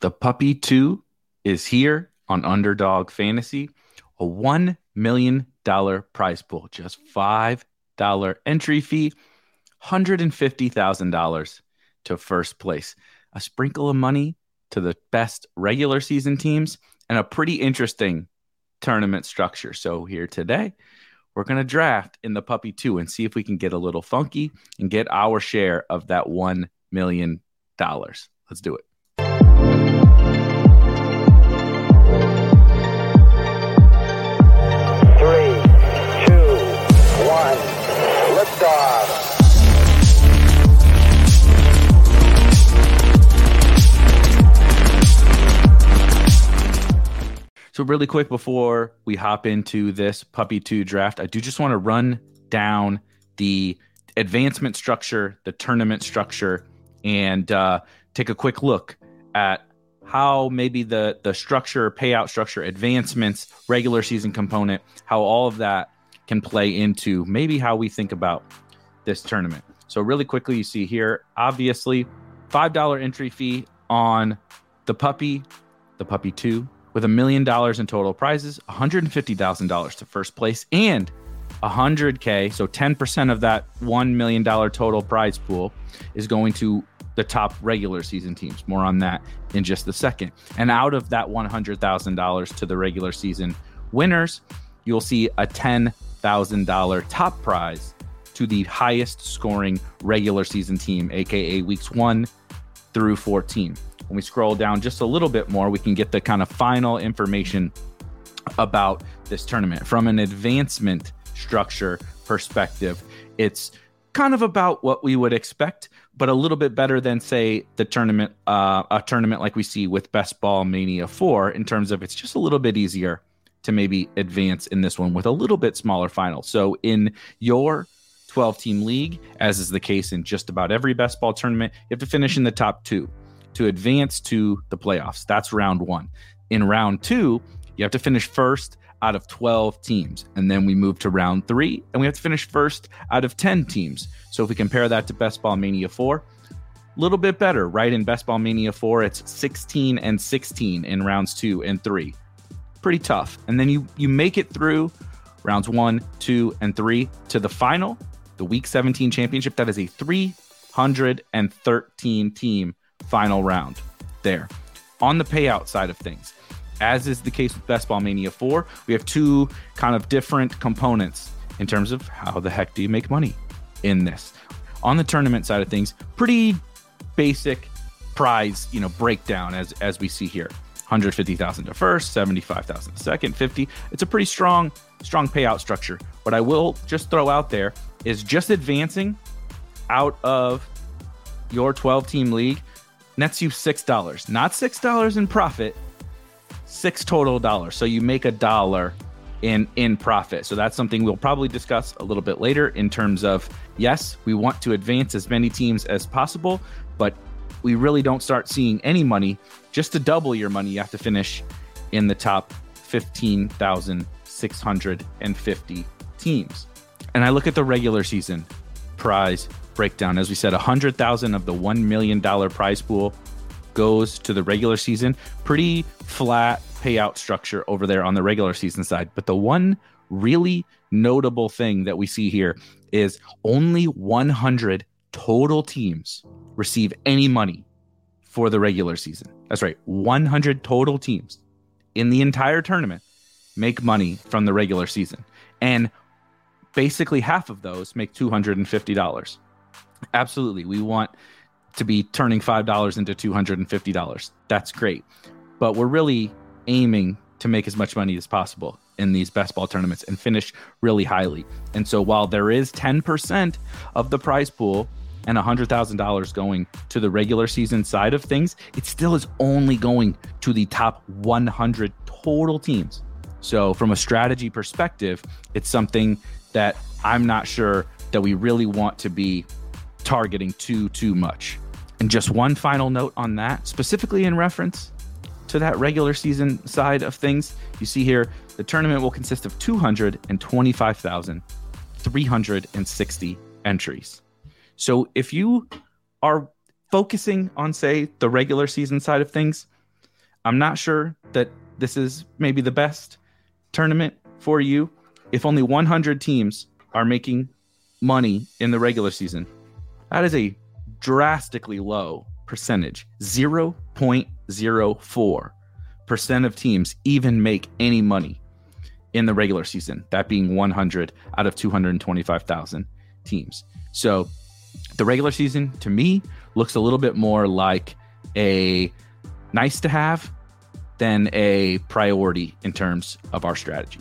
The Puppy 2 is here on Underdog Fantasy, a $1 million prize pool, just $5 entry fee, $150,000 to first place. A sprinkle of money to the best regular season teams and a pretty interesting tournament structure. So, here today, we're going to draft in the Puppy 2 and see if we can get a little funky and get our share of that $1 million. Let's do it. So, really quick before we hop into this Puppy 2 draft, I do just want to run down the advancement structure, the tournament structure, and uh, take a quick look at how maybe the the structure, payout structure, advancements, regular season component, how all of that can play into maybe how we think about this tournament. So really quickly, you see here, obviously, five dollar entry fee on the puppy, the puppy two, with a million dollars in total prizes, $150,000 to first place, and 100K. So 10% of that $1 million total prize pool is going to the top regular season teams. More on that in just a second. And out of that $100,000 to the regular season winners, you'll see a $10,000 top prize to the highest scoring regular season team, aka weeks one through 14 when we scroll down just a little bit more, we can get the kind of final information about this tournament from an advancement structure perspective. It's kind of about what we would expect, but a little bit better than say the tournament, uh, a tournament like we see with Best Ball Mania 4 in terms of it's just a little bit easier to maybe advance in this one with a little bit smaller final. So in your 12 team league, as is the case in just about every best ball tournament, you have to finish in the top two to advance to the playoffs. That's round one. In round two, you have to finish first out of 12 teams. And then we move to round three, and we have to finish first out of 10 teams. So if we compare that to Best Ball Mania 4, a little bit better, right? In Best Ball Mania 4, it's 16 and 16 in rounds two and three. Pretty tough. And then you you make it through rounds one, two, and three to the final, the week 17 championship. That is a 313 team final round there. On the payout side of things, as is the case with Best Ball Mania 4, we have two kind of different components in terms of how the heck do you make money in this. On the tournament side of things, pretty basic prize, you know, breakdown as as we see here. 150,000 to first, 75,000 to second, 50. It's a pretty strong strong payout structure. What I will just throw out there is just advancing out of your 12 team league nets you six dollars, not six dollars in profit, six total dollars. So you make a dollar in in profit. So that's something we'll probably discuss a little bit later in terms of yes, we want to advance as many teams as possible, but we really don't start seeing any money. Just to double your money, you have to finish in the top 15,650 teams. And I look at the regular season prize breakdown. As we said, 100,000 of the $1 million prize pool goes to the regular season. Pretty flat payout structure over there on the regular season side. But the one really notable thing that we see here is only 100 total teams receive any money for the regular season. That's right, 100 total teams in the entire tournament make money from the regular season. And basically half of those make $250. Absolutely. We want to be turning $5 into $250. That's great. But we're really aiming to make as much money as possible in these best ball tournaments and finish really highly. And so while there is 10% of the prize pool and $100,000 going to the regular season side of things, it still is only going to the top 100 total teams. So from a strategy perspective, it's something that I'm not sure that we really want to be targeting too too much. And just one final note on that, specifically in reference to that regular season side of things, you see here the tournament will consist of 225,360 entries. So if you are focusing on say the regular season side of things, I'm not sure that this is maybe the best tournament for you. If only 100 teams are making money in the regular season, that is a drastically low percentage 0.04% of teams even make any money in the regular season, that being 100 out of 225,000 teams. So the regular season to me looks a little bit more like a nice to have than a priority in terms of our strategy.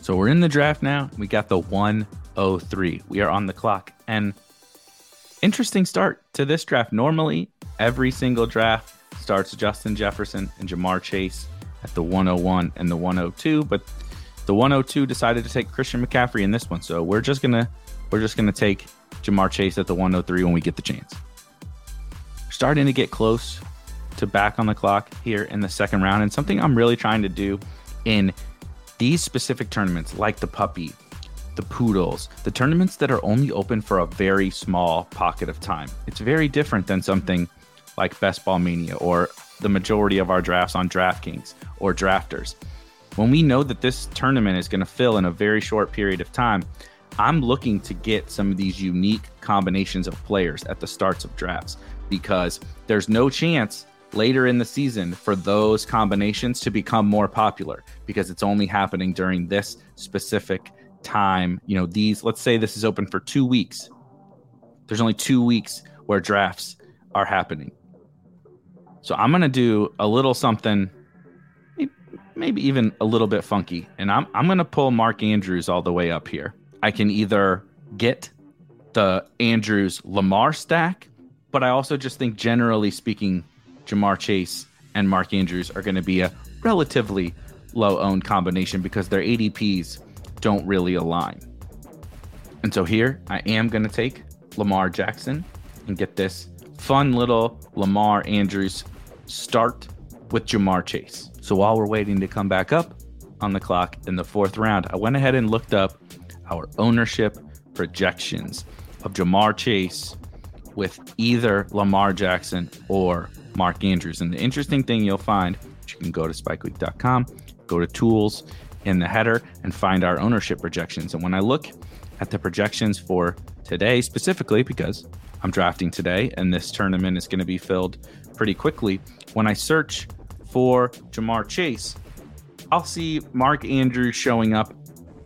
So we're in the draft now. We got the 103. We are on the clock. And interesting start to this draft. Normally, every single draft starts Justin Jefferson and Ja'Marr Chase at the 101 and the 102, but the 102 decided to take Christian McCaffrey in this one. So we're just gonna we're just gonna take Ja'Marr Chase at the 103 when we get the chance. starting to get close to back on the clock here in the second round, and something I'm really trying to do in these specific tournaments, like the puppy, the poodles, the tournaments that are only open for a very small pocket of time. It's very different than something like Best Ball Mania or the majority of our drafts on DraftKings or drafters. When we know that this tournament is going to fill in a very short period of time, I'm looking to get some of these unique combinations of players at the starts of drafts because there's no chance later in the season for those combinations to become more popular because it's only happening during this specific time. You know, these, let's say this is open for two weeks. There's only two weeks where drafts are happening. So I'm going to do a little something, maybe even a little bit funky. And I'm, I'm going to pull Mark Andrews all the way up here. I can either get the Andrews Lamar stack, but I also just think, generally speaking, Ja'Marr Chase and Mark Andrews are going to be a relatively low owned combination because their ADPs don't really align. And so here I am going to take Lamar Jackson and get this fun little Lamar Andrews start with Ja'Marr Chase. So while we're waiting to come back up on the clock in the fourth round, I went ahead and looked up our ownership projections of Ja'Marr Chase with either Lamar Jackson or Mark Andrews. And the interesting thing you'll find, you can go to spikeweek.com, go to tools in the header, and find our ownership projections. And when I look at the projections for today specifically, because I'm drafting today and this tournament is going to be filled pretty quickly, when I search for Ja'Marr Chase, I'll see Mark Andrews showing up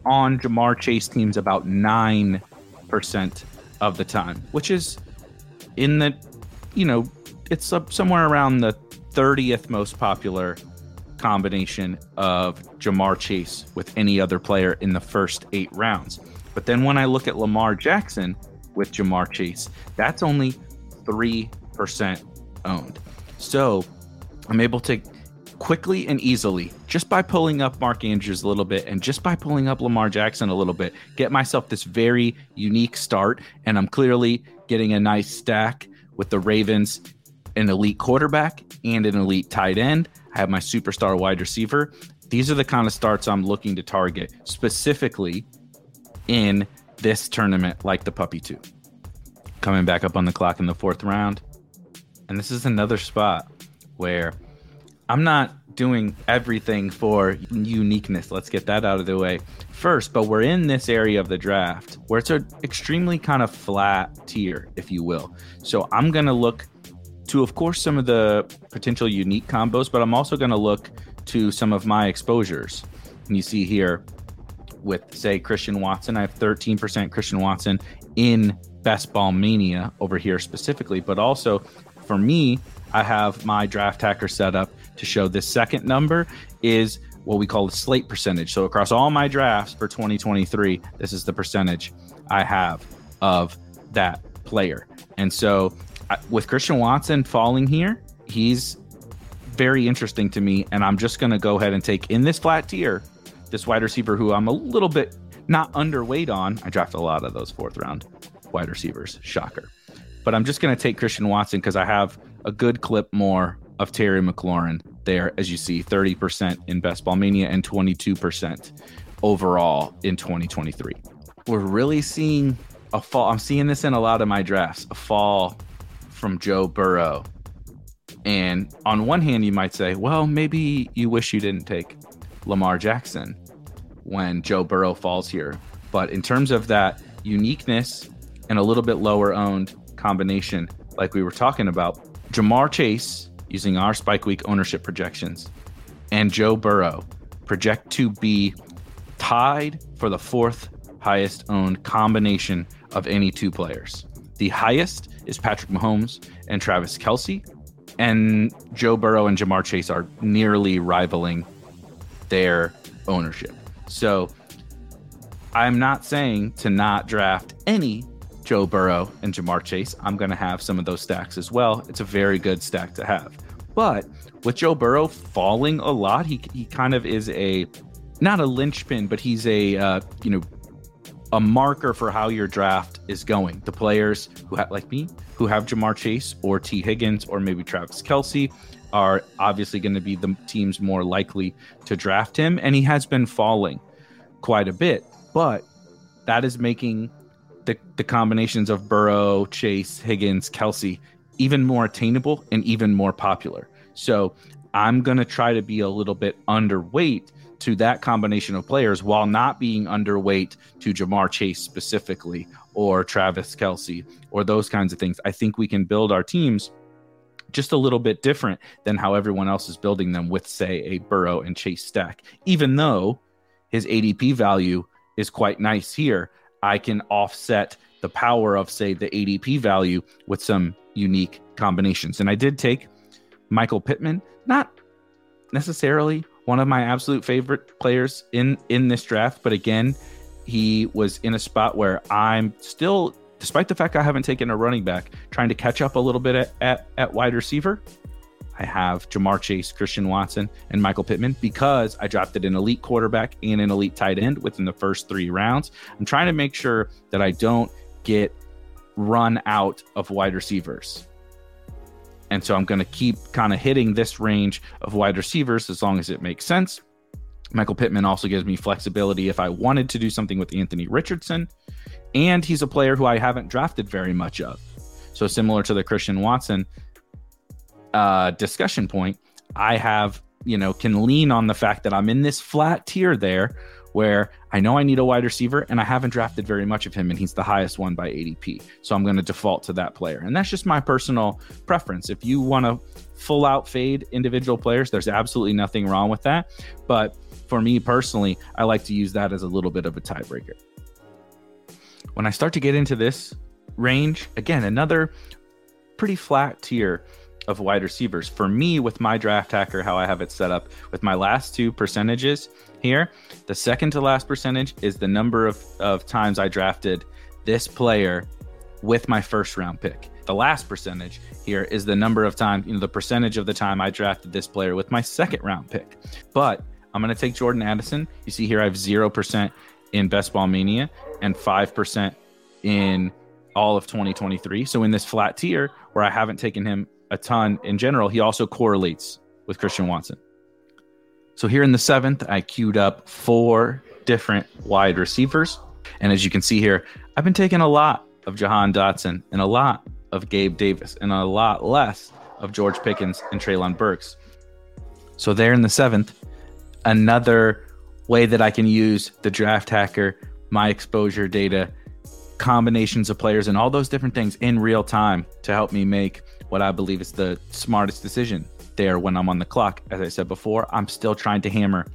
on Ja'Marr Chase teams about 9% of the time, which is in the, you know, it's somewhere around the 30th most popular combination of Ja'Marr Chase with any other player in the first eight rounds. But then when I look at Lamar Jackson with Ja'Marr Chase, that's only 3% owned. So I'm able to quickly and easily, just by pulling up Mark Andrews a little bit and just by pulling up Lamar Jackson a little bit, get myself this very unique start. And I'm clearly getting a nice stack with the Ravens an elite quarterback and an elite tight end. I have my superstar wide receiver. These are the kind of starts I'm looking to target specifically in this tournament, like the Puppy 2. Coming back up on the clock in the fourth round. And this is another spot where I'm not doing everything for uniqueness. Let's get that out of the way first. But we're in this area of the draft where it's an extremely kind of flat tier, if you will. So I'm going to look to, of course, some of the potential unique combos, but I'm also going to look to some of my exposures. And you see here with, say, Christian Watson, I have 13% Christian Watson in Best Ball Mania over here specifically, but also for me, I have my draft hacker set up to show this second number is what we call the slate percentage. So across all my drafts for 2023, this is the percentage I have of that player. And so with Christian Watson falling here, he's very interesting to me. And I'm just going to go ahead and take in this flat tier this wide receiver who I'm a little bit not underweight on. I draft a lot of those fourth round wide receivers. Shocker. But I'm just going to take Christian Watson because I have a good clip more of Terry McLaurin there, as you see 30% in Best Ball Mania and 22% overall in 2023. We're really seeing a fall. I'm seeing this in a lot of my drafts a fall from Joe Burrow And on one hand, you might say, well, maybe you wish you didn't take Lamar Jackson when Joe Burrow falls here. But in terms of that uniqueness and a little bit lower owned combination, like we were talking about, Ja'Marr Chase, using our Spike Week ownership projections, and Joe Burrow project to be tied for the fourth highest owned combination of any two players. The highest is Patrick Mahomes and Travis Kelce, and Joe Burrow and Ja'Marr Chase are nearly rivaling their ownership. So I'm not saying to not draft any Joe Burrow and Ja'Marr Chase. I'm going to have some of those stacks as well. It's a very good stack to have. But with Joe Burrow falling a lot, he, he kind of is a not a linchpin, but he's a uh, you know a marker for how your draft is going. The players who have, like me, who have Ja'Marr Chase or Tee Higgins or maybe Travis Kelce are obviously going to be the teams more likely to draft him. And he has been falling quite a bit, but that is making the, the combinations of Burrow, Chase, Higgins, Kelce even more attainable and even more popular. So I'm going to try to be a little bit underweight to that combination of players while not being underweight to Ja'Marr Chase specifically or Travis Kelce or those kinds of things. I think we can build our teams just a little bit different than how everyone else is building them with, say, a Burrow and Chase stack. Even though his ADP value is quite nice here, I can offset the power of, say, the ADP value with some unique combinations. And I did take Michael Pittman, not necessarily one of my absolute favorite players in in this draft. But again, he was in a spot where I'm still, despite the fact I haven't taken a running back, trying to catch up a little bit at, at, at wide receiver. I have Ja'Marr Chase, Christian Watson, and Michael Pittman because I drafted an elite quarterback and an elite tight end within the first three rounds. I'm trying to make sure that I don't get run out of wide receivers. And so I'm going to keep kind of hitting this range of wide receivers as long as it makes sense. Michael Pittman also gives me flexibility if I wanted to do something with Anthony Richardson. And he's a player who I haven't drafted very much of. So, similar to the Christian Watson uh, discussion point, I have, you know, can lean on the fact that I'm in this flat tier there where I know I need a wide receiver and I haven't drafted very much of him and he's the highest one by ADP. So I'm going to default to that player. And that's just my personal preference. If you want to full out fade individual players, there's absolutely nothing wrong with that. But for me personally, I like to use that as a little bit of a tiebreaker. When I start to get into this range, again, another pretty flat tier of wide receivers. For me, with my draft hacker, how I have it set up with my last two percentages here, the second to last percentage is the number of, of times I drafted this player with my first round pick. The last percentage here is the number of times, you know, the percentage of the time I drafted this player with my second round pick. But I'm going to take Jordan Addison. You see here, I have 0% in Best Ball Mania and 5% in all of 2023. So in this flat tier where I haven't taken him a ton in general, he also correlates with Christian Watson. So here in the seventh, I queued up four different wide receivers. And as you can see here, I've been taking a lot of Jahan Dotson and a lot of Gabe Davis and a lot less of George Pickens and Treylon Burks. So there in the seventh, another way that I can use the draft hacker, my exposure data, combinations of players, and all those different things in real time to help me make what I believe is the smartest decision there when I'm on the clock. As I said before, I'm still trying to hammer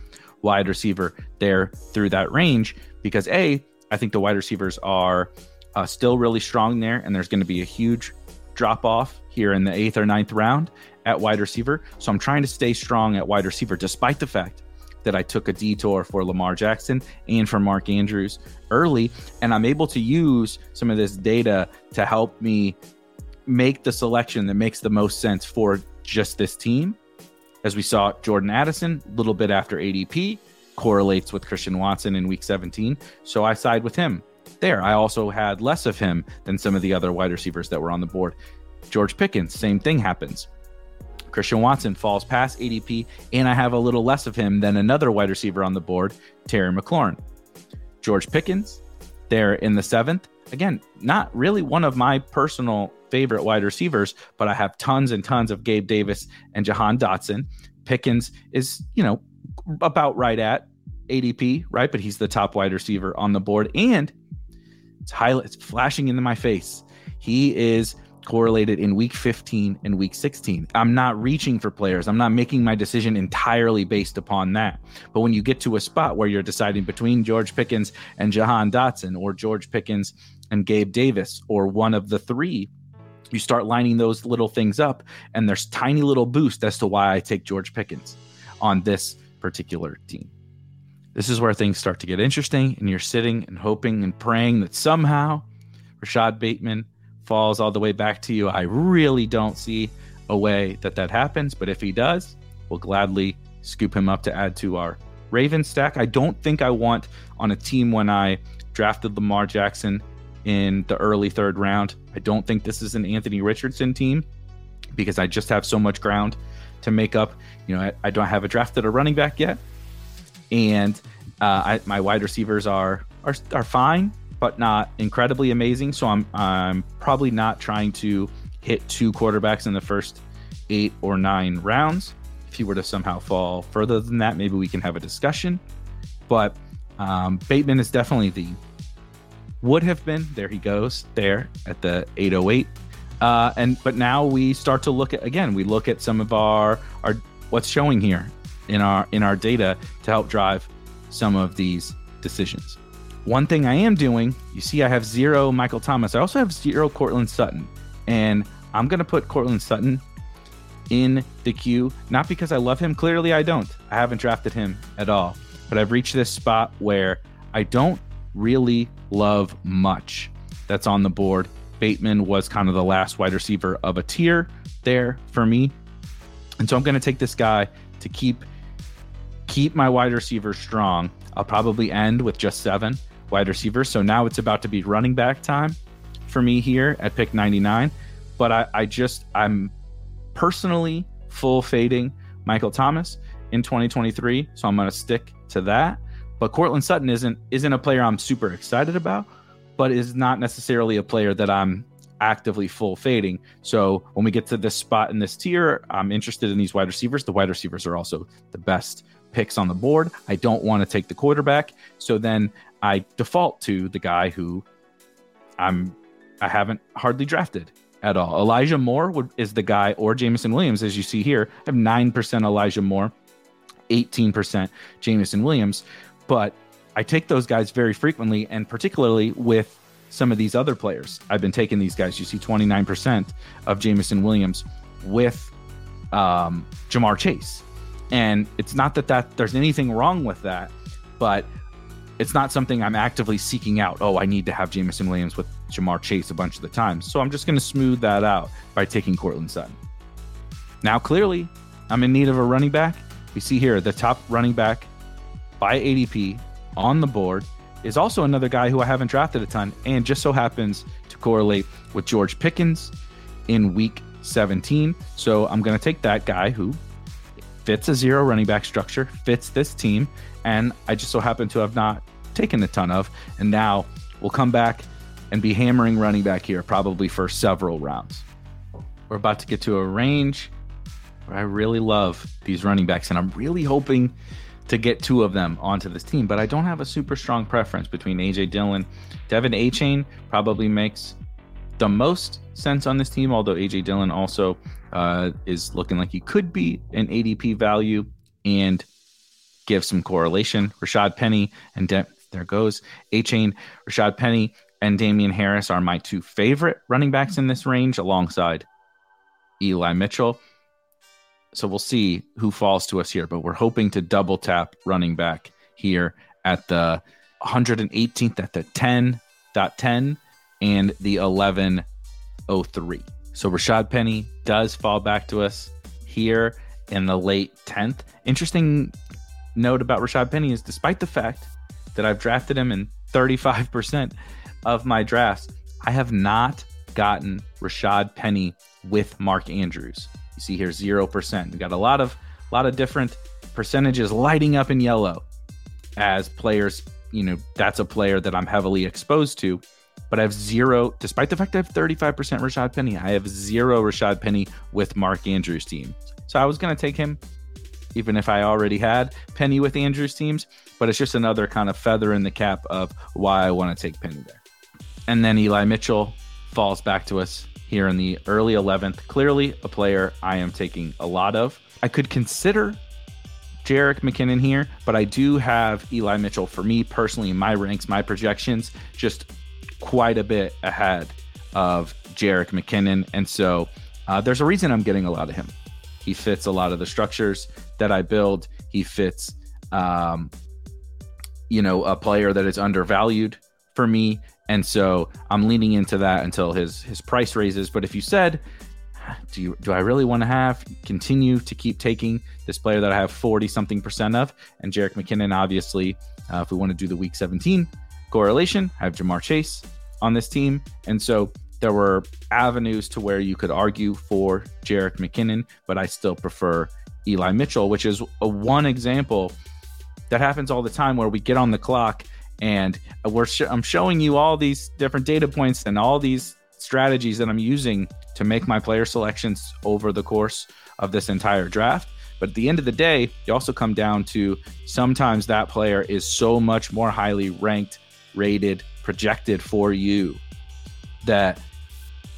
wide receiver there through that range because A, I think the wide receivers are uh, still really strong there, and there's going to be a huge drop off here in the eighth or ninth round at wide receiver. So I'm trying to stay strong at wide receiver, despite the fact that I took a detour for Lamar Jackson and for Mark Andrews early. And I'm able to use some of this data to help me make the selection that makes the most sense for just this team. As we saw, Jordan Addison, a little bit after ADP, correlates with Christian Watson in week 17. So I side with him there. I also had less of him than some of the other wide receivers that were on the board. George Pickens, same thing happens. Christian Watson falls past ADP, and I have a little less of him than another wide receiver on the board, Terry McLaurin. George Pickens, there in the seventh. Again, not really one of my personal favorite wide receivers, but I have tons and tons of Gabe Davis and Jahan Dotson. Pickens is, you know, about right at ADP, right? But he's the top wide receiver on the board. And it's highlight, it's flashing into my face. He is correlated in week 15 and week 16. I'm not reaching for players. I'm not making my decision entirely based upon that. But when you get to a spot where you're deciding between George Pickens and Jahan Dotson or George Pickens and Gabe Davis or one of the three, you start lining those little things up and there's tiny little boost as to why I take George Pickens on this particular team. This is where things start to get interesting and you're sitting and hoping and praying that somehow Rashod Bateman falls all the way back to you. I really don't see a way that that happens, but if he does, we'll gladly scoop him up to add to our Raven stack. I don't think I want on a team when I drafted Lamar Jackson in the early third round. I don't think this is an Anthony Richardson team because I just have so much ground to make up. You know, I, I don't have a drafted a running back yet, and uh, I, my wide receivers are are are fine but not incredibly amazing. So I'm I'm probably not trying to hit two quarterbacks in the first eight or nine rounds. If he were to somehow fall further than that, maybe we can have a discussion. But um, Bateman is definitely the would have been. There he goes there at the 808. Uh, and but now we start to look at again. We look at some of our our what's showing here in our in our data to help drive some of these decisions. One thing I am doing, you see, I have zero Michael Thomas. I also have zero Courtland Sutton. And I'm going to put Courtland Sutton in the queue, not because I love him. Clearly, I don't. I haven't drafted him at all. But I've reached this spot where I don't really love much that's on the board. Bateman was kind of the last wide receiver of a tier there for me. And so I'm going to take this guy to keep keep my wide receiver strong. I'll probably end with just 7 wide receivers. So now it's about to be running back time for me here at pick 99. But I, I just, I'm personally full fading Michael Thomas in 2023. So I'm going to stick to that. But Courtland Sutton isn't isn't a player I'm super excited about, but is not necessarily a player that I'm actively full fading. So when we get to this spot in this tier, I'm interested in these wide receivers. The wide receivers are also the best picks on the board. I don't want to take the quarterback. So then I default to the guy who I'm I haven't hardly drafted at all. Elijah Moore would, is the guy, or Jameson Williams, as you see here. I have nine percent Elijah Moore, eighteen percent Jameson Williams, but I take those guys very frequently, and particularly with some of these other players. I've been taking these guys. You see, twenty nine percent of Jameson Williams with um, Ja'Marr Chase, and it's not that that there's anything wrong with that, but it's not something I'm actively seeking out. Oh, I need to have Jameson Williams with Ja'Marr Chase a bunch of the time. So I'm just going to smooth that out by taking Courtland Sutton. Now, clearly, I'm in need of a running back. We see here the top running back by ADP on the board is also another guy who I haven't drafted a ton and just so happens to correlate with George Pickens in week 17. So I'm going to take that guy who fits a zero running back structure, fits this team, and I just so happen to have not taken a ton of. And now we'll come back and be hammering running back here probably for several rounds. We're about to get to a range where I really love these running backs, and I'm really hoping to get two of them onto this team, but I don't have a super strong preference between AJ Dillon. De'Von Achane probably makes the most sense on this team, although AJ Dillon also uh, is looking like he could be an ADP value and give some correlation. Rashad Penny and De- there goes Achane, Rashad Penny, and Damien Harris are my two favorite running backs in this range, alongside Eli Mitchell. So we'll see who falls to us here, but we're hoping to double tap running back here at the 118th at the 10.10 and the 1103. So Rashad Penny does fall back to us here in the late 10th. Interesting note about Rashad Penny is despite the fact that I've drafted him in 35% of my drafts, I have not gotten Rashad Penny with Mark Andrews. You see here 0%. We got a lot of a lot of different percentages lighting up in yellow as players, you know, that's a player that I'm heavily exposed to, but I have zero, despite the fact I have 35% Rashad Penny, I have zero Rashad Penny with Mark Andrews' team. So I was going to take him, even if I already had Penny with Andrews' teams, but it's just another kind of feather in the cap of why I want to take Penny there. And then Eli Mitchell falls back to us here in the early 11th. Clearly, a player I am taking a lot of. I could consider Jerick McKinnon here, but I do have Eli Mitchell for me personally in my ranks, my projections, just quite a bit ahead of Jerick McKinnon. And so uh, there's a reason I'm getting a lot of him. He fits a lot of the structures that I build. He fits, um, you know, a player that is undervalued for me. And so I'm leaning into that until his his price raises. But if you said, do you do I really want to have continue to keep taking this player that I have 40 something percent of? And Jerick McKinnon, obviously, uh, if we want to do the week 17 correlation, I have Ja'Marr Chase on this team. And so there were avenues to where you could argue for Jerick McKinnon, but I still prefer Eli Mitchell, which is a one example that happens all the time where we get on the clock and we're sh- I'm showing you all these different data points and all these strategies that I'm using to make my player selections over the course of this entire draft. But at the end of the day, you also come down to sometimes that player is so much more highly ranked, rated, projected for you that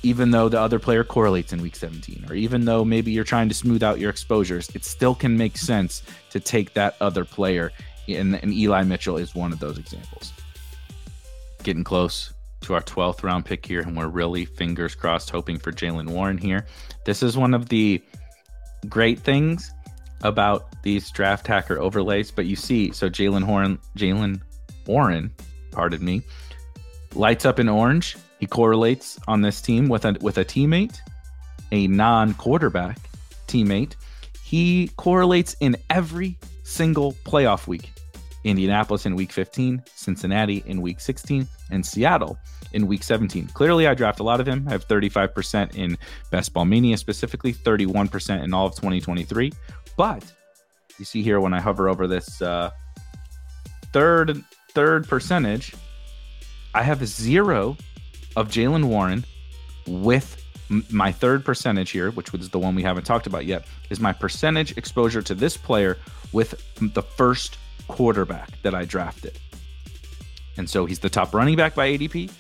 even though the other player correlates in week 17, or even though maybe you're trying to smooth out your exposures, it still can make sense to take that other player. And, and Eli Mitchell is one of those examples. Getting close to our 12th round pick here, and we're really fingers crossed hoping for Jaylen Warren here. This is one of the great things about these draft hacker overlays, but you see, so Jalen Horn, Jaylen Warren, pardon me, lights up in orange. He correlates on this team with a with a teammate, a non-quarterback teammate. He correlates in every single playoff week. Indianapolis in week 15, Cincinnati in week 16, and Seattle in week 17. Clearly, I draft a lot of him. I have 35% in Best Ball Mania, specifically 31% in all of 2023. But you see here when I hover over this uh, third third percentage, I have zero of Jaylen Warren with my third percentage here, which was the one we haven't talked about yet, is my percentage exposure to this player with the first quarterback that I drafted. And so he's the top running back by ADP.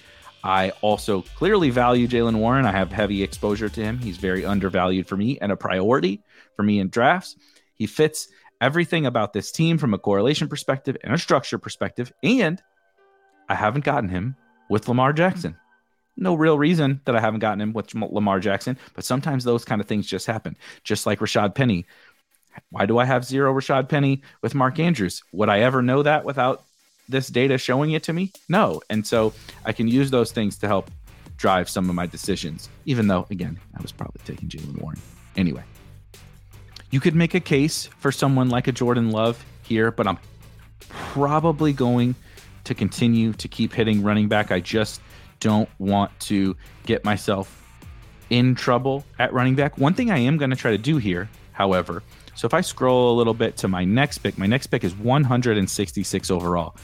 I also clearly value Jaylen Warren. I have heavy exposure to him. He's very undervalued for me and a priority for me in drafts. He fits everything about this team from a correlation perspective and a structure perspective. And I haven't gotten him with Lamar Jackson. No real reason that I haven't gotten him with Lamar Jackson, but sometimes those kind of things just happen. Just like Rashad Penny. Why do I have zero Rashad Penny with Mark Andrews? Would I ever know that without this data showing it to me? No. And so I can use those things to help drive some of my decisions, even though, again, I was probably taking Jaylen Warren. Anyway, you could make a case for someone like a Jordan Love here, but I'm probably going to continue to keep hitting running back. I just don't want to get myself in trouble at running back. One thing I am going to try to do here, however, so if I scroll a little bit to my next pick, my next pick is 166 overall.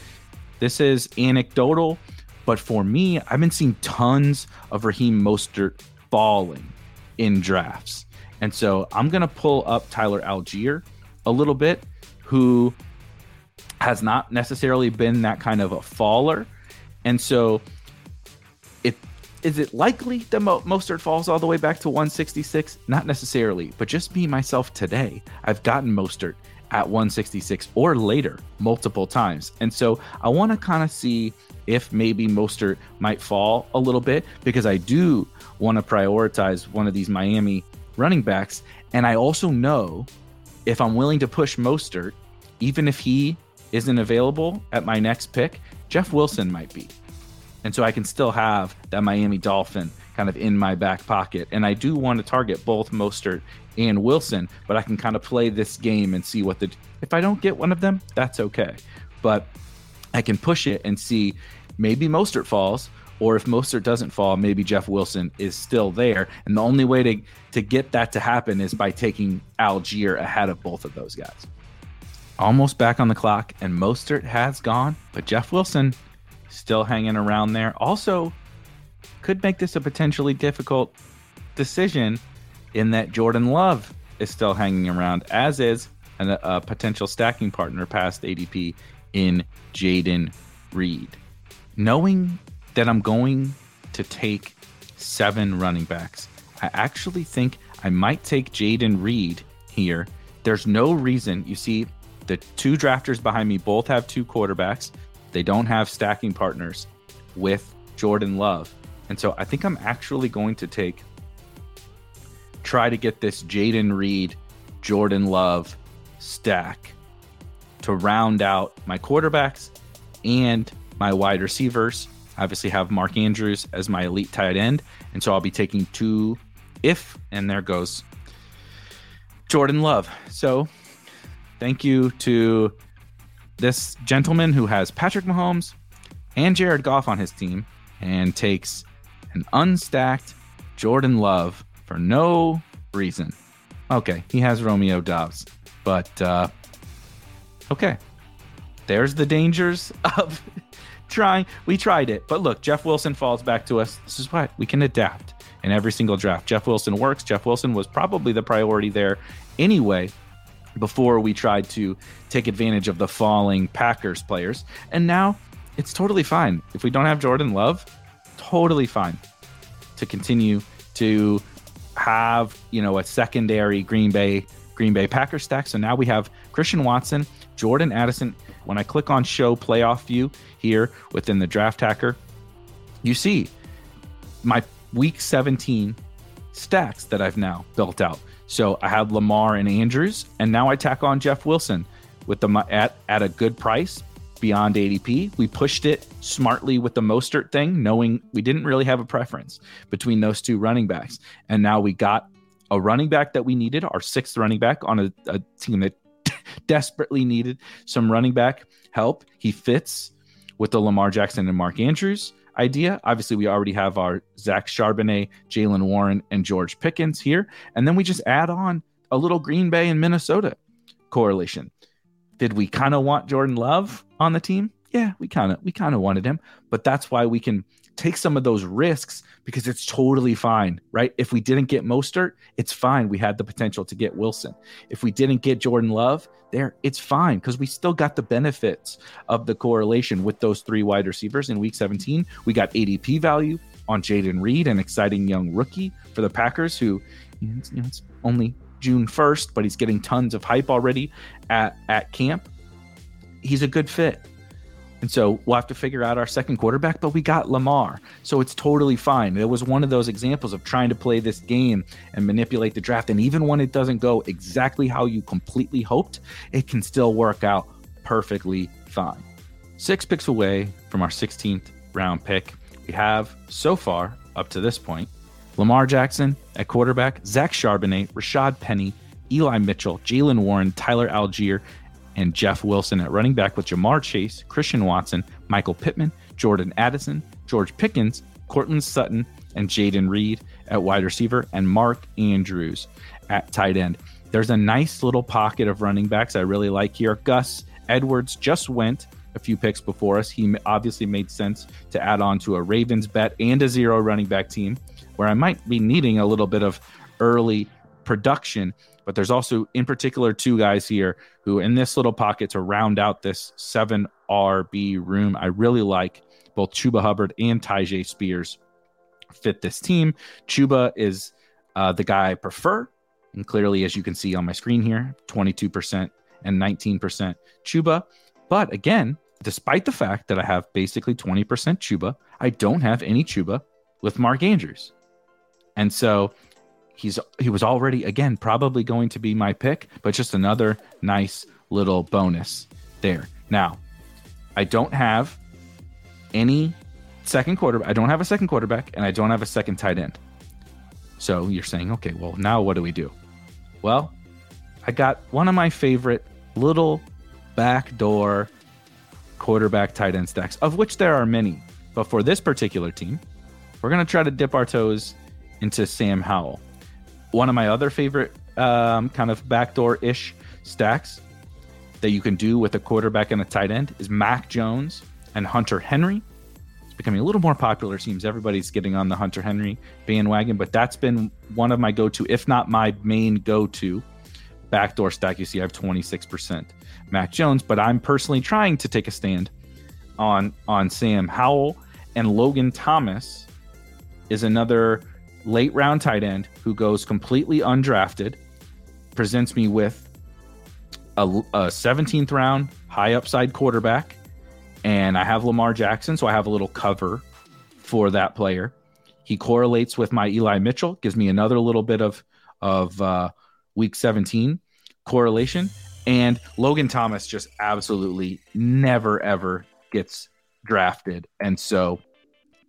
This is anecdotal, but for me, I've been seeing tons of Raheem Mostert falling in drafts. And so I'm going to pull up Tyler Allgeier a little bit, who has not necessarily been that kind of a faller. And so is it likely that Mo- Mostert falls all the way back to 166? Not necessarily, but just me myself today, I've gotten Mostert at 166 or later multiple times. And so I want to kind of see if maybe Mostert might fall a little bit because I do want to prioritize one of these Miami running backs. And I also know if I'm willing to push Mostert, even if he isn't available at my next pick, Jeff Wilson might be. And so I can still have that Miami Dolphin kind of in my back pocket. And I do want to target both Mostert and Wilson, but I can kind of play this game and see what the. If I don't get one of them, that's okay. But I can push it and see maybe Mostert falls, or if Mostert doesn't fall, maybe Jeff Wilson is still there. And the only way to, to get that to happen is by taking Allgeier ahead of both of those guys. Almost back on the clock, and Mostert has gone, but Jeff Wilson still hanging around there. Also, could make this a potentially difficult decision in that Jordan Love is still hanging around, as is an, a potential stacking partner past ADP in Jayden Reed. Knowing that I'm going to take seven running backs, I actually think I might take Jayden Reed here. There's no reason. You see, the two drafters behind me both have two quarterbacks. They don't have stacking partners with Jordan Love. And so I think I'm actually going to take try to get this Jayden Reed, Jordan Love stack to round out my quarterbacks and my wide receivers. I obviously have Mark Andrews as my elite tight end. And so I'll be taking two if, and there goes Jordan Love. So thank you to this gentleman who has Patrick Mahomes and Jared Goff on his team and takes an unstacked Jordan Love for no reason. Okay, he has Romeo Doubs, but uh, okay. There's the dangers of trying. We tried it, but look, Jeff Wilson falls back to us. This is why we can adapt in every single draft. Jeff Wilson works. Jeff Wilson was probably the priority there anyway before we tried to take advantage of the falling Packers players. And now it's totally fine. If we don't have Jordan Love, totally fine to continue to have, you know, a secondary Green Bay Green Bay Packers stack. So now we have Christian Watson, Jordan Addison. When I click on show playoff view here within the draft hacker, you see my week 17 stacks that I've now built out. So I have Lamar and Andrews, and now I tack on Jeff Wilson with the at at a good price beyond ADP. We pushed it smartly with the Mostert thing, knowing we didn't really have a preference between those two running backs, and now we got a running back that we needed, our sixth running back on a, a team that desperately needed some running back help. He fits with the Lamar Jackson and Mark Andrews idea. Obviously, we already have our Zach Charbonnet, Jaylen Warren, and George Pickens here. And then we just add on a little Green Bay and Minnesota correlation. Did we kind of want Jordan Love on the team? Yeah, we kind of we kind of wanted him, but that's why we can take some of those risks because it's totally fine, right? If we didn't get Mostert, it's fine. We had the potential to get Wilson. If we didn't get Jordan Love, there, it's fine because we still got the benefits of the correlation with those three wide receivers in week 17. We got ADP value on Jayden Reed, an exciting young rookie for the Packers who, you know, it's only June 1st, but he's getting tons of hype already at, at camp. He's a good fit. And so we'll have to figure out our second quarterback, but we got Lamar. So it's totally fine. It was one of those examples of trying to play this game and manipulate the draft. And even when it doesn't go exactly how you completely hoped, it can still work out perfectly fine. Six picks away from our 16th round pick, we have so far, up to this point, Lamar Jackson at quarterback, Zach Charbonnet, Rashad Penny, Eli Mitchell, Jaylen Warren, Tyler Allgeier, and Jeff Wilson at running back with Ja'Marr Chase, Christian Watson, Michael Pittman, Jordan Addison, George Pickens, Courtland Sutton, and Jayden Reed at wide receiver, and Mark Andrews at tight end. There's a nice little pocket of running backs I really like here. Gus Edwards just went a few picks before us. He obviously made sense to add on to a Ravens bet and a zero running back team where I might be needing a little bit of early production. But there's also, in particular, two guys here who, in this little pocket to round out this seven RB room, I really like both Chuba Hubbard and Tyjae Spears fit this team. Chuba is uh, the guy I prefer. And clearly, as you can see on my screen here, 22% and 19% Chuba. But again, despite the fact that I have basically 20% Chuba, I don't have any Chuba with Mark Andrews. And so he's he was already again probably going to be my pick, but just another nice little bonus there. Now, I don't have any second quarter. I don't have a second quarterback, and I don't have a second tight end. So you're saying, okay, well now what do we do? Well, I got one of my favorite little backdoor quarterback tight end stacks, of which there are many. But for this particular team, we're going to try to dip our toes into Sam Howell one of my other favorite um, kind of backdoor ish stacks that you can do with a quarterback and a tight end is Mac Jones and Hunter Henry. It's becoming a little more popular. Seems everybody's getting on the Hunter Henry bandwagon, but that's been one of my go to, if not my main go to backdoor stack. You see, I have 26% Mac Jones, but I'm personally trying to take a stand on on Sam Howell and Logan Thomas is another late round tight end who goes completely undrafted, presents me with a, a 17th round high upside quarterback, and I have Lamar Jackson, so I have a little cover for that player. He correlates with my Eli Mitchell, gives me another little bit of of uh, week 17 correlation. And Logan Thomas just absolutely never ever gets drafted. And so,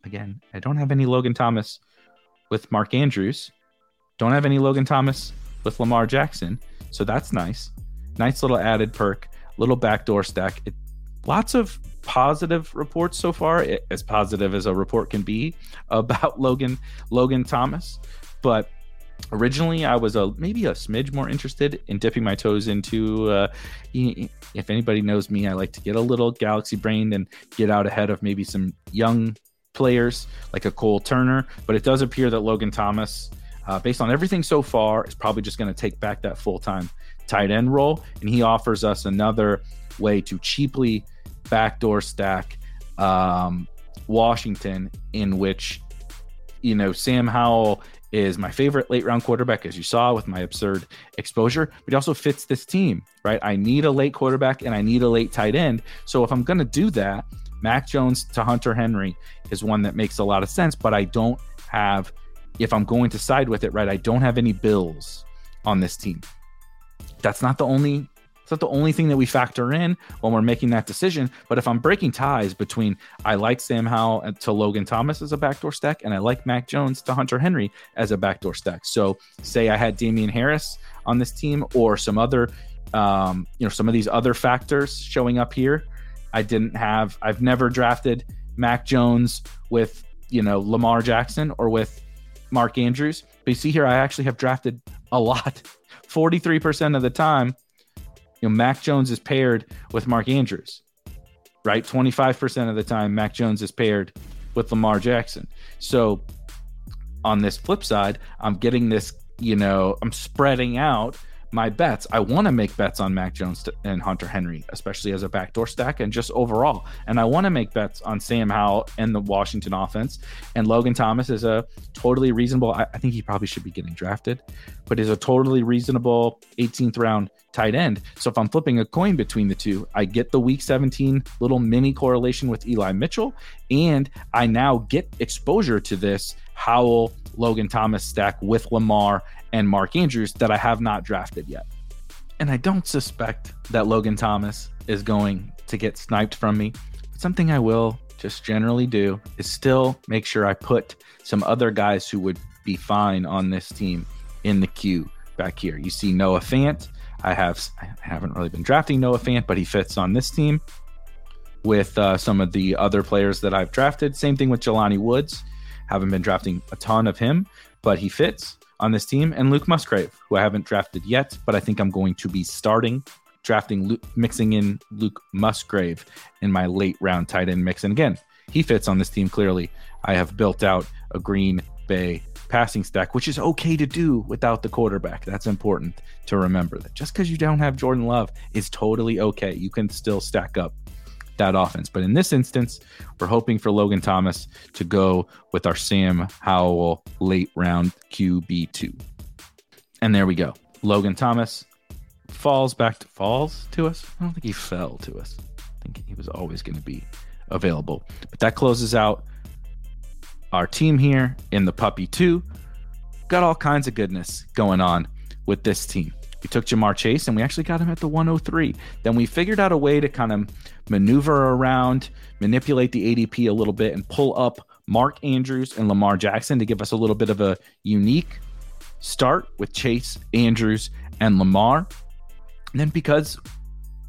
again, I don't have any Logan Thomas with Mark Andrews. Don't have any Logan Thomas with Lamar Jackson. So that's nice. Nice little added perk, little backdoor stack. It, lots of positive reports so far, as positive as a report can be about Logan Logan Thomas. But originally I was a maybe a smidge more interested in dipping my toes into. Uh, if anybody knows me, I like to get a little galaxy brained and get out ahead of maybe some young players like a Cole Turner. But it does appear that Logan Thomas, uh, based on everything so far, is probably just going to take back that full time tight end role, and he offers us another way to cheaply backdoor stack um, Washington, in which you know Sam Howell is my favorite late round quarterback, as you saw with my absurd exposure, but he also fits this team, right? I need a late quarterback and I need a late tight end. So if I'm going to do that, Mac Jones to Hunter Henry is one that makes a lot of sense, but I don't have, if I'm going to side with it, right, I don't have any bills on this team. That's not the only it's not the only thing that we factor in when we're making that decision. But if I'm breaking ties between I like Sam Howell to Logan Thomas as a backdoor stack, and I like Mac Jones to Hunter Henry as a backdoor stack. So say I had Damien Harris on this team or some other, um, you know, some of these other factors showing up here. I didn't have. I've never drafted Mac Jones with you know Lamar Jackson or with Mark Andrews. But you see here, I actually have drafted a lot. 43% of the time you know, Mac Jones is paired with Mark Andrews, right? 25% of the time, Mac Jones is paired with Lamar Jackson. So on this flip side, I'm getting this, you know, I'm spreading out my bets. I want to make bets on Mac Jones and Hunter Henry, especially as a backdoor stack and just overall. And I want to make bets on Sam Howell and the Washington offense. And Logan Thomas is a totally reasonable, I, I think he probably should be getting drafted, but is a totally reasonable 18th round tight end. So if I'm flipping a coin between the two, I get the week 17 little mini correlation with Eli Mitchell, and I now get exposure to this Howell Logan Thomas stack with Lamar and Mark Andrews that I have not drafted yet. And I don't suspect that Logan Thomas is going to get sniped from me. But something I will just generally do is still make sure I put some other guys who would be fine on this team in the queue back here. You see Noah Fant. I have I haven't really been drafting Noah Fant, but he fits on this team with uh, some of the other players that I've drafted. Same thing with Jelani Woods. Haven't been drafting a ton of him, but he fits on this team, and Luke Musgrave, who I haven't drafted yet, but I think I'm going to be starting drafting, Luke, mixing in Luke Musgrave in my late round tight end mix. And again, he fits on this team clearly. I have built out a Green Bay passing stack, which is okay to do without the quarterback. That's important to remember that just because you don't have Jordan Love is totally okay. You can still stack up that offense. But in this instance, we're hoping for Logan Thomas to go with our Sam Howell late round QB2. And there we go. Logan Thomas falls back to falls to us. I don't think he fell to us. I think he was always going to be available. But that closes out our team here in the puppy 2. Got all kinds of goodness going on with this team. We took Ja'Marr Chase and we actually got him at the 103. Then we figured out a way to kind of maneuver around, manipulate the ADP a little bit, and pull up Mark Andrews and Lamar Jackson to give us a little bit of a unique start with Chase, Andrews, and Lamar. And then because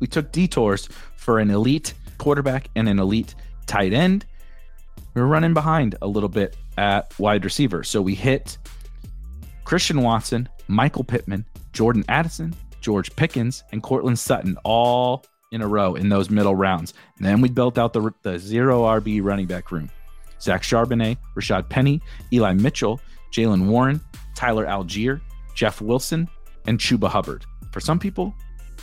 we took detours for an elite quarterback and an elite tight end, we were running behind a little bit at wide receiver. So we hit Christian Watson, Michael Pittman, Jordan Addison, George Pickens, and Courtland Sutton all in a row in those middle rounds. And then we built out the, the zero RB running back room. Zach Charbonnet, Rashad Penny, Eli Mitchell, Jaylen Warren, Tyler Allgeier, Jeff Wilson, and Chuba Hubbard. For some people,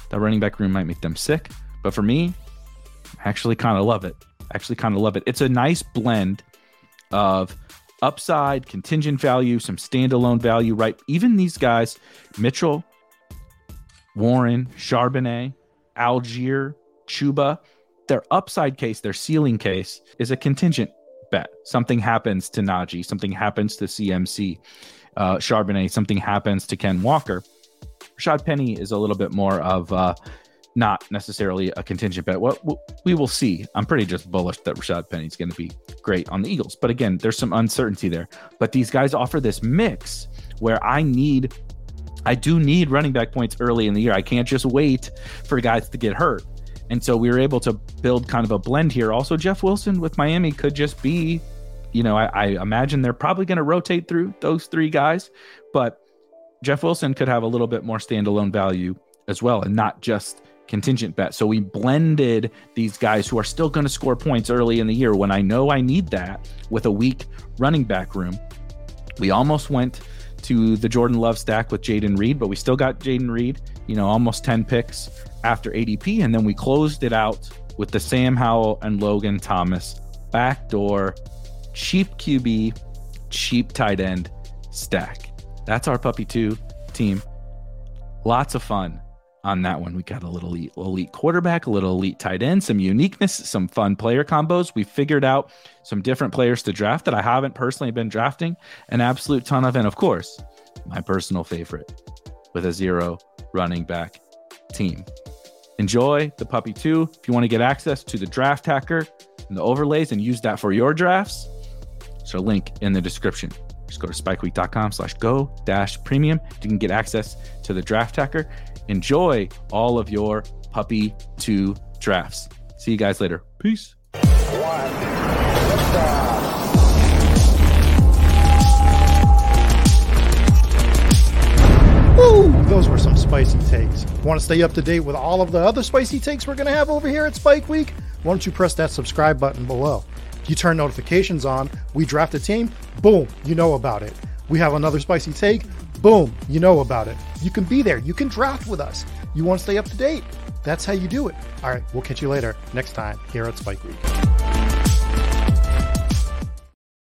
that running back room might make them sick, but for me, I actually kind of love it. I actually kind of love it. It's a nice blend of upside, contingent value, some standalone value, right? Even these guys, Mitchell, Warren, Charbonnet, Allgeier, Chuba, their upside case, their ceiling case is a contingent bet. Something happens to Najee, something happens to CMC, uh, Charbonnet, something happens to Ken Walker. Rashad Penny is a little bit more of uh, not necessarily a contingent bet. Well, we will see. I'm pretty just bullish that Rashad Penny is going to be great on the Eagles. But again, there's some uncertainty there. But these guys offer this mix where I need, I do need running back points early in the year. I can't just wait for guys to get hurt. And so we were able to build kind of a blend here. Also, Jeff Wilson with Miami could just be, you know, I, I imagine they're probably going to rotate through those three guys, but Jeff Wilson could have a little bit more standalone value as well and not just contingent bet. So we blended these guys who are still going to score points early in the year when I know I need that with a weak running back room. We almost went to the Jordan Love stack with Jayden Reed, but we still got Jayden Reed, you know, almost 10 picks after ADP. And then we closed it out with the Sam Howell and Logan Thomas backdoor, cheap QB, cheap tight end stack. That's our Puppy 2 team. Lots of fun on that one. We got a little elite, elite quarterback, a little elite tight end, some uniqueness, some fun player combos. We figured out some different players to draft that I haven't personally been drafting an absolute ton of. And of course, my personal favorite with a zero running back team. Enjoy the Puppy 2. If you want to get access to the draft hacker and the overlays and use that for your drafts, so link in the description. Just go to spikeweek.com slash go dash premium. You can get access to the draft hacker enjoy all of your puppy 2 drafts. See you guys later. Peace. Woo! Those were some spicy takes. Want to stay up to date with all of the other spicy takes we're going to have over here at Spike Week? Why don't you press that subscribe button below? You turn notifications on, we draft a team, boom, you know about it. We have another spicy take, Boom, you know about it. You can be there. You can draft with us. You want to stay up to date. That's how you do it. All right, we'll catch you later next time here at Spike Week.